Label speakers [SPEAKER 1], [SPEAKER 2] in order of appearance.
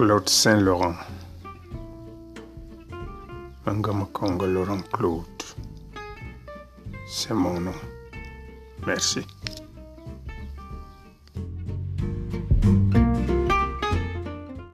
[SPEAKER 1] Claude Saint-Laurent. Mangama Congo Laurent Claude. C'est mon nom. Merci.